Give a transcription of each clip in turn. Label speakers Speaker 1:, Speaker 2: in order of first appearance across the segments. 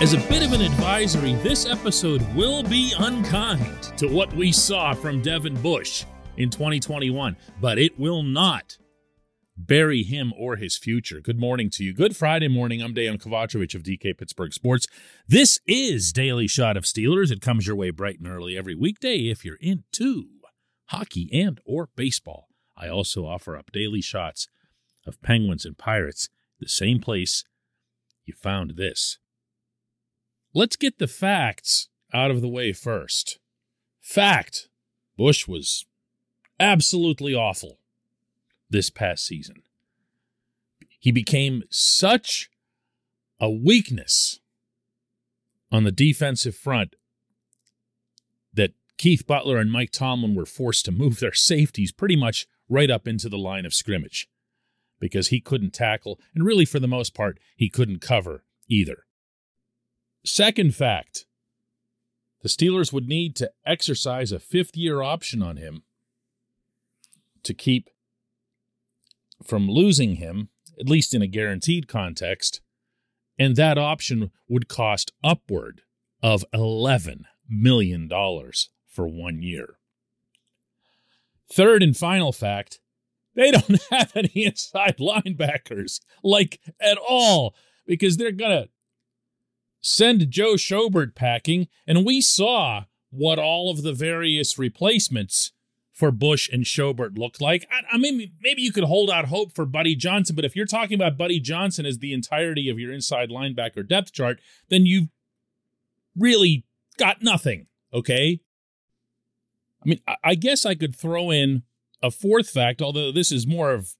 Speaker 1: As a bit of an advisory, this episode will be unkind to what we saw from Devin Bush in 2021, but it will not bury him or his future. Good morning to you. Good Friday morning. I'm Dejan Kovacevic of DK Pittsburgh Sports. This is Daily Shot of Steelers. It comes your way bright and early every weekday if you're into hockey and or baseball. I also offer up daily shots of Penguins and Pirates, the same place you found this. Let's get the facts out of the way first. Fact Bush was absolutely awful this past season. He became such a weakness on the defensive front that Keith Butler and Mike Tomlin were forced to move their safeties pretty much right up into the line of scrimmage because he couldn't tackle, and really, for the most part, he couldn't cover either. Second fact the Steelers would need to exercise a fifth year option on him to keep from losing him, at least in a guaranteed context, and that option would cost upward of $11 million for one year. Third and final fact they don't have any inside linebackers, like at all, because they're going to send Joe Schobert packing. And we saw what all of the various replacements for Bush and Schobert looked like. I, I, mean, maybe you could hold out hope for Buddy Johnson, but if you're talking about Buddy Johnson as the entirety of your inside linebacker depth chart, then you've really got nothing, okay? I mean, I, I guess I could throw in a fourth fact, although this is more of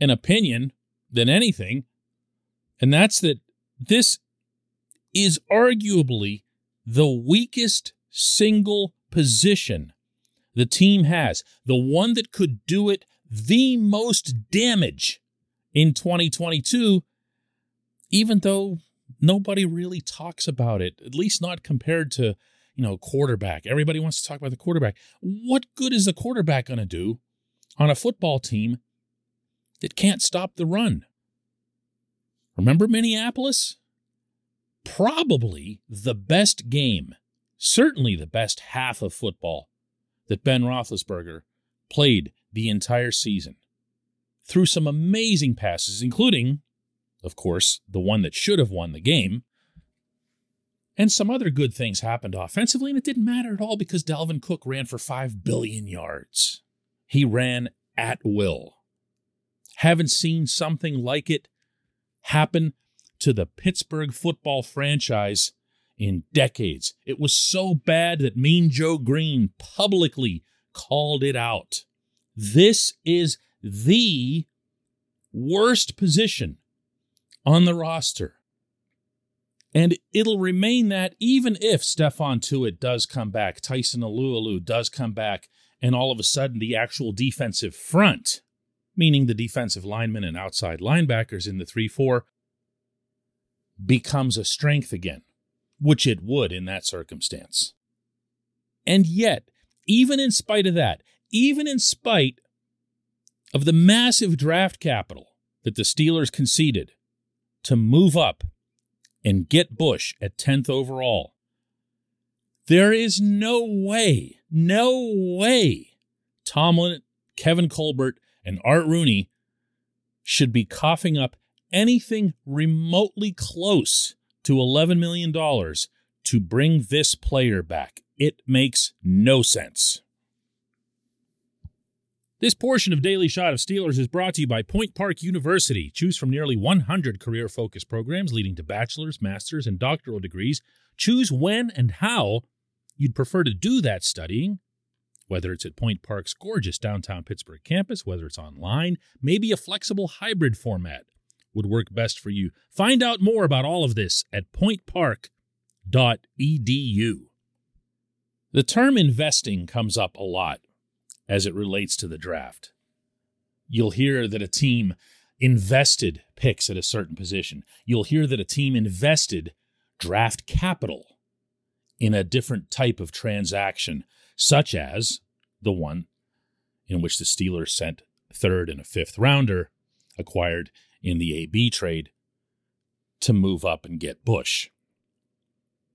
Speaker 1: an opinion than anything, and that's that this is arguably the weakest single position the team has, the one that could do it the most damage in 2022, even though nobody really talks about it, at least not compared to, you know, quarterback. Everybody wants to talk about the quarterback. What good is the quarterback going to do on a football team that can't stop the run? Remember Minneapolis? Probably the best game, certainly the best half of football that Ben Roethlisberger played the entire season. Threw some amazing passes, including, of course, the one that should have won the game. And some other good things happened offensively, and it didn't matter at all because Dalvin Cook ran for 5 billion yards. He ran at will. Haven't seen something like it happen to the Pittsburgh football franchise in decades. It was so bad that Mean Joe Greene publicly called it out. This is the worst position on the roster. And it'll remain that even if Stephon Tuitt does come back, Tyson Alualu does come back, and all of a sudden the actual defensive front, meaning the defensive linemen and outside linebackers in the 3 4, becomes a strength again which it would in that circumstance. And yet, even in spite of that, even in spite of the massive draft capital that the Steelers conceded to move up and get Bush at 10th overall, there is no way, no way Tomlin, Kevin Colbert, and Art Rooney should be coughing up anything remotely close to $11 million to bring this player back. It makes no sense. This portion of Daily Shot of Steelers is brought to you by Point Park University. Choose from nearly 100 career focused programs leading to bachelor's, master's, and doctoral degrees. Choose when and how you'd prefer to do that studying, whether it's at Point Park's gorgeous downtown Pittsburgh campus, whether it's online, maybe a flexible hybrid format would work best for you. Find out more about all of this at pointpark.edu. The term investing comes up a lot as it relates to the draft. You'll hear that a team invested picks at a certain position. You'll hear that a team invested draft capital in a different type of transaction, such as the one in which the Steelers sent third and a fifth rounder acquired in the AB trade to move up and get Bush.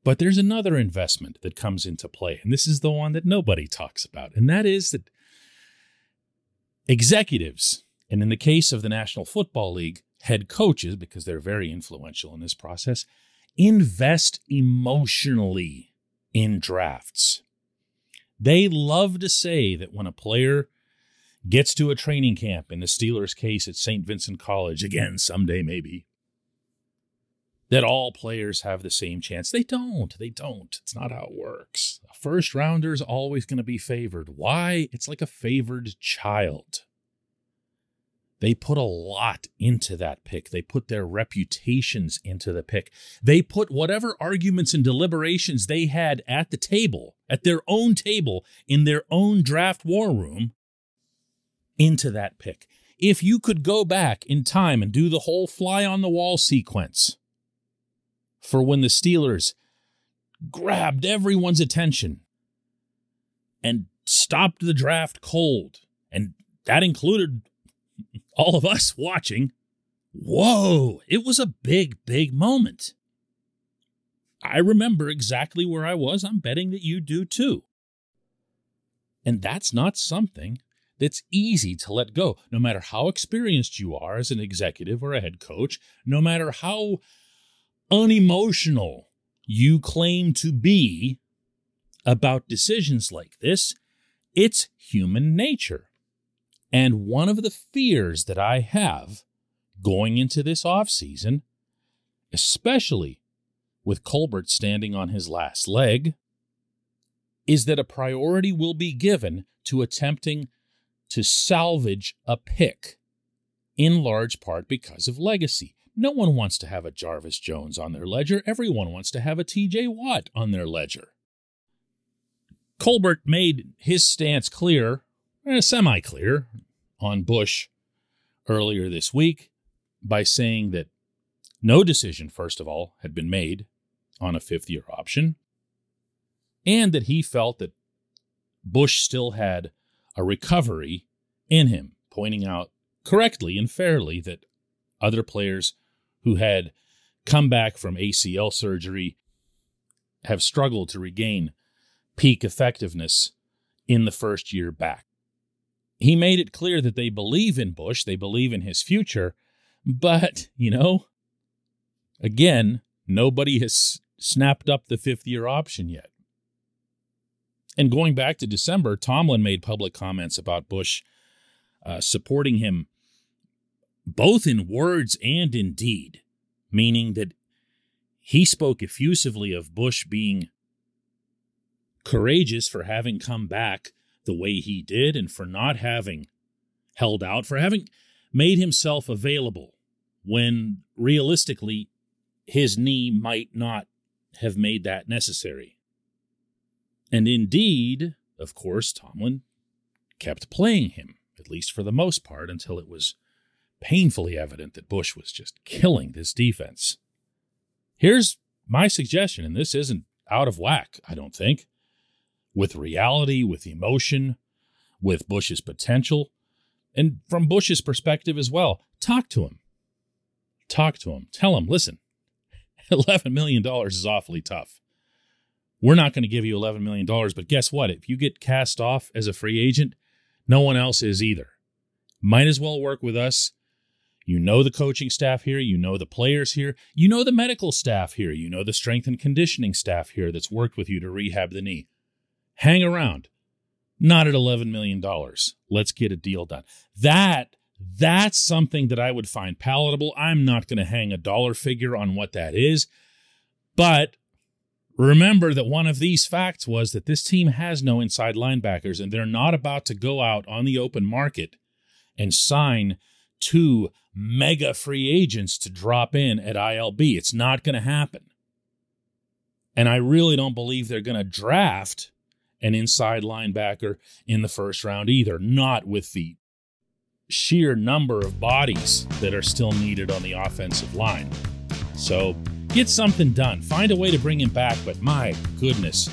Speaker 1: But there's another investment that comes into play, and this is the one that nobody talks about, and that is that executives, and in the case of the National Football League, head coaches, because they're very influential in this process, invest emotionally in drafts. They love to say that when a player gets to a training camp, in the Steelers' case at St. Vincent College, again, someday maybe, that all players have the same chance. They don't. They don't. It's not how it works. A first rounder is always going to be favored. Why? It's like a favored child. They put a lot into that pick. They put their reputations into the pick. They put whatever arguments and deliberations they had at the table, at their own table, in their own draft war room, into that pick. If you could go back in time and do the whole fly on the wall sequence, for when the Steelers grabbed everyone's attention and stopped the draft cold. And that included all of us watching. Whoa, it was a big, big moment. I remember exactly where I was. I'm betting that you do too. And that's not something that's easy to let go, no matter how experienced you are as an executive or a head coach, no matter how unemotional you claim to be about decisions like this, it's human nature. And one of the fears that I have going into this offseason, especially with Colbert standing on his last leg, is that a priority will be given to attempting to salvage a pick, in large part because of legacy. No one wants to have a Jarvis Jones on their ledger. Everyone wants to have a TJ Watt on their ledger. Colbert made his stance clear, eh, semi clear, on Bush earlier this week by saying that no decision, first of all, had been made on a fifth year option, and that he felt that Bush still had a recovery in him, pointing out correctly and fairly that other players who had come back from ACL surgery have struggled to regain peak effectiveness in the first year back. He made it clear that they believe in Bush, they believe in his future, but, you know, again, nobody has snapped up the fifth year option yet. And going back to December, Tomlin made public comments about Bush uh, supporting him both in words and in deed, meaning that he spoke effusively of Bush being courageous for having come back the way he did and for not having held out, for having made himself available when realistically his knee might not have made that necessary. And indeed, of course, Tomlin kept playing him, at least for the most part, until it was painfully evident that Bush was just killing this defense. Here's my suggestion, and this isn't out of whack, I don't think, with reality, with emotion, with Bush's potential, and from Bush's perspective as well. Talk to him. Talk to him. Tell him, listen, $11 million is awfully tough. We're not going to give you $11 million, but guess what? If you get cast off as a free agent, no one else is either. Might as well work with us you know the coaching staff here, you know the players here, you know the medical staff here, you know the strength and conditioning staff here that's worked with you to rehab the knee. Hang around. Not at $11 million. Let's get a deal done. That that's something that I would find palatable. I'm not going to hang a dollar figure on what that is, but remember that one of these facts was that this team has no inside linebackers and they're not about to go out on the open market and sign two mega free agents to drop in at ILB. It's not going to happen. And I really don't believe they're going to draft an inside linebacker in the first round either, not with the sheer number of bodies that are still needed on the offensive line. So get something done. Find a way to bring him back, but my goodness,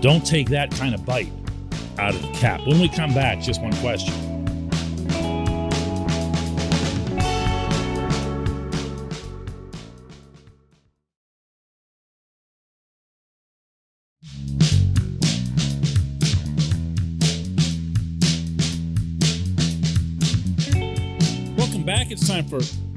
Speaker 1: don't take that kind of bite out of the cap. When we come back, just one question.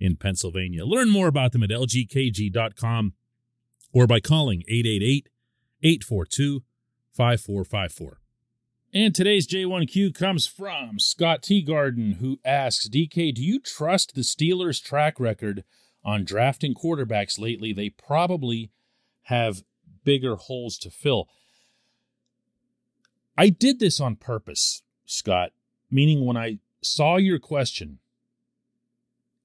Speaker 1: in Pennsylvania. Learn more about them at lgkg.com or by calling 888 842 5454. And today's J1Q comes from Scott Teagarden, who asks DK, do you trust the Steelers' track record on drafting quarterbacks lately? They probably have bigger holes to fill. I did this on purpose, Scott, meaning when I saw your question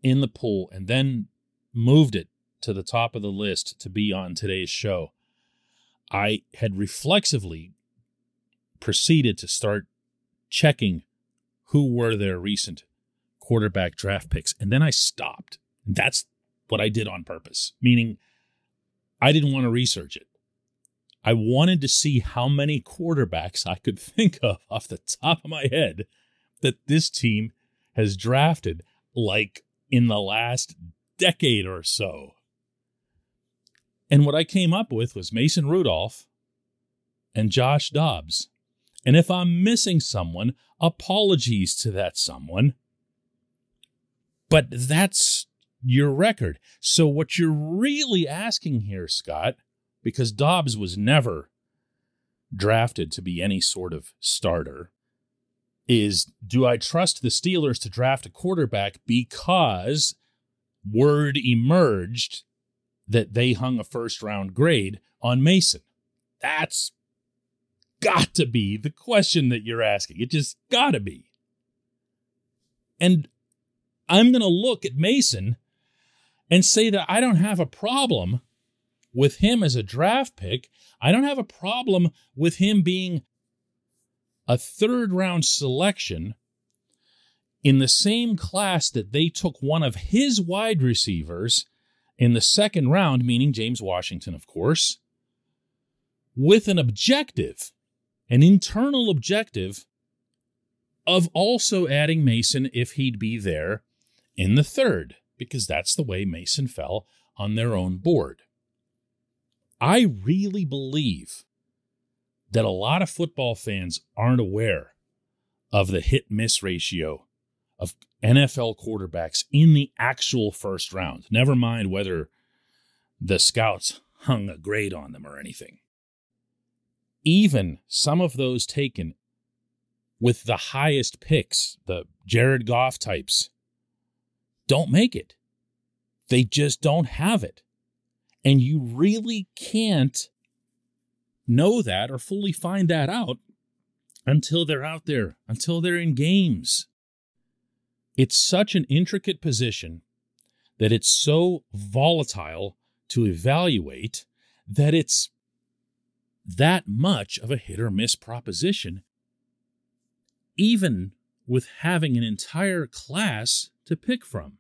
Speaker 1: in the pool and then moved it to the top of the list to be on today's show, I had reflexively proceeded to start checking who were their recent quarterback draft picks. And then I stopped. That's what I did on purpose, meaning I didn't want to research it. I wanted to see how many quarterbacks I could think of off the top of my head that this team has drafted like in the last decade or so. And what I came up with was Mason Rudolph and Josh Dobbs. And if I'm missing someone, apologies to that someone. But that's your record. So, what you're really asking here, Scott, because Dobbs was never drafted to be any sort of starter, is do I trust the Steelers to draft a quarterback because word emerged that they hung a first round grade on Mason? That's got to be the question that you're asking. It just got to be. And I'm going to look at Mason and say that I don't have a problem with him as a draft pick. I don't have a problem with him being a third round selection in the same class that they took one of his wide receivers in the second round, meaning James Washington, of course, with an objective, an internal objective of also adding Mason if he'd be there in the third, because that's the way Mason fell on their own board. I really believe that a lot of football fans aren't aware of the hit miss ratio of NFL quarterbacks in the actual first round. Never mind whether the scouts hung a grade on them or anything. Even some of those taken with the highest picks, the Jared Goff types, don't make it. They just don't have it. And you really can't know that or fully find that out until they're out there, until they're in games. It's such an intricate position that it's so volatile to evaluate that it's that much of a hit or miss proposition, even with having an entire class to pick from.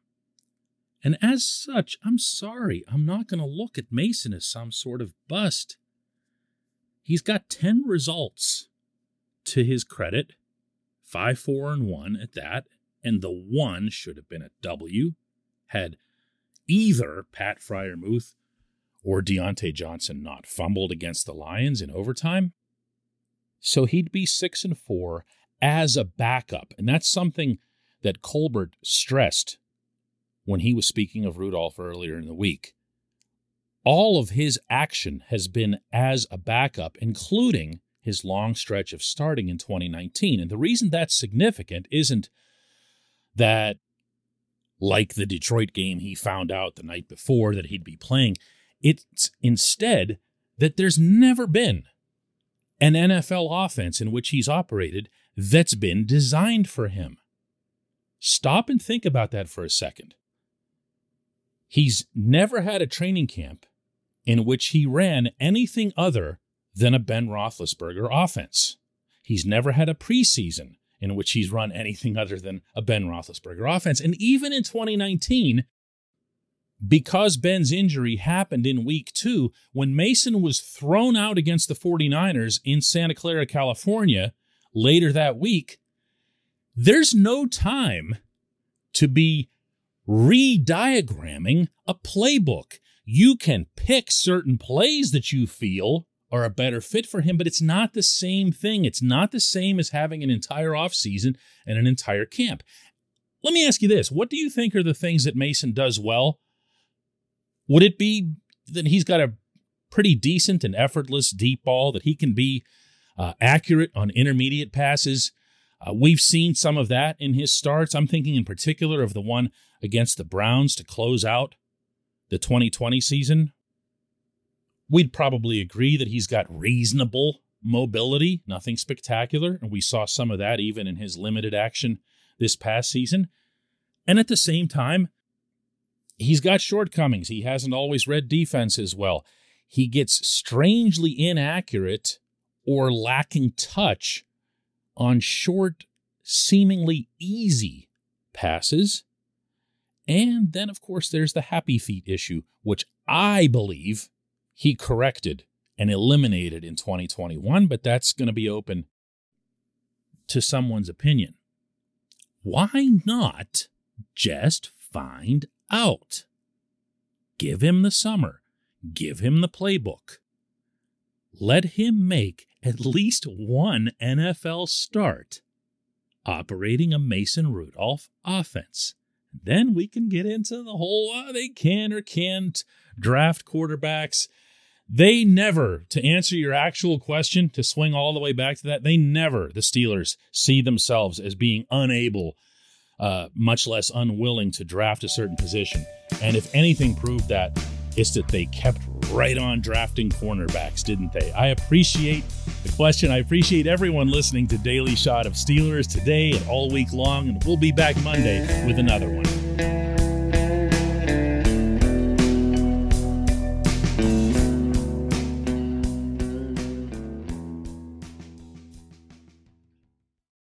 Speaker 1: And as such, I'm sorry, I'm not going to look at Mason as some sort of bust. He's got 10 results to his credit, 5 4 and 1 at that, and the one should have been a W. Had either Pat Freiermuth or Diontae Johnson not fumbled against the Lions in overtime. So he'd be 6 and 4 as a backup. And that's something that Colbert stressed when he was speaking of Rudolph earlier in the week all of his action has been as a backup, including his long stretch of starting in 2019. And the reason that's significant isn't that, like the Detroit game, he found out the night before that he'd be playing. It's instead that there's never been an NFL offense in which he's operated that's been designed for him. Stop and think about that for a second. He's never had a training camp in which he ran anything other than a Ben Roethlisberger offense. He's never had a preseason in which he's run anything other than a Ben Roethlisberger offense. And even in 2019, because Ben's injury happened in week two, when Mason was thrown out against the 49ers in Santa Clara, California, later that week, there's no time to be re-diagramming a playbook. You can pick certain plays that you feel are a better fit for him, but it's not the same thing. It's not the same as having an entire offseason and an entire camp. Let me ask you this. What do you think are the things that Mason does well? Would it be that he's got a pretty decent and effortless deep ball, that he can be uh, accurate on intermediate passes? Uh, we've seen some of that in his starts. I'm thinking in particular of the one against the Browns to close out the 2020 season. We'd probably agree that he's got reasonable mobility, nothing spectacular. And we saw some of that even in his limited action this past season. And at the same time, he's got shortcomings. He hasn't always read defenses well. He gets strangely inaccurate or lacking touch on short, seemingly easy passes. And then, of course, there's the happy feet issue, which I believe he corrected and eliminated in 2021, but that's going to be open to someone's opinion. Why not just find out? Give him the summer, give him the playbook. Let him make at least one NFL start operating a Mason Rudolph offense. Then we can get into the whole uh, they can or can't draft quarterbacks. They never, to answer your actual question, to swing all the way back to that, they never, the Steelers, see themselves as being unable, uh, much less unwilling to draft a certain position. And if anything proved that, it's that they kept right on drafting cornerbacks, didn't they? I appreciate the question. I appreciate everyone listening to Daily Shot of Steelers today and all week long. And we'll be back Monday with another one.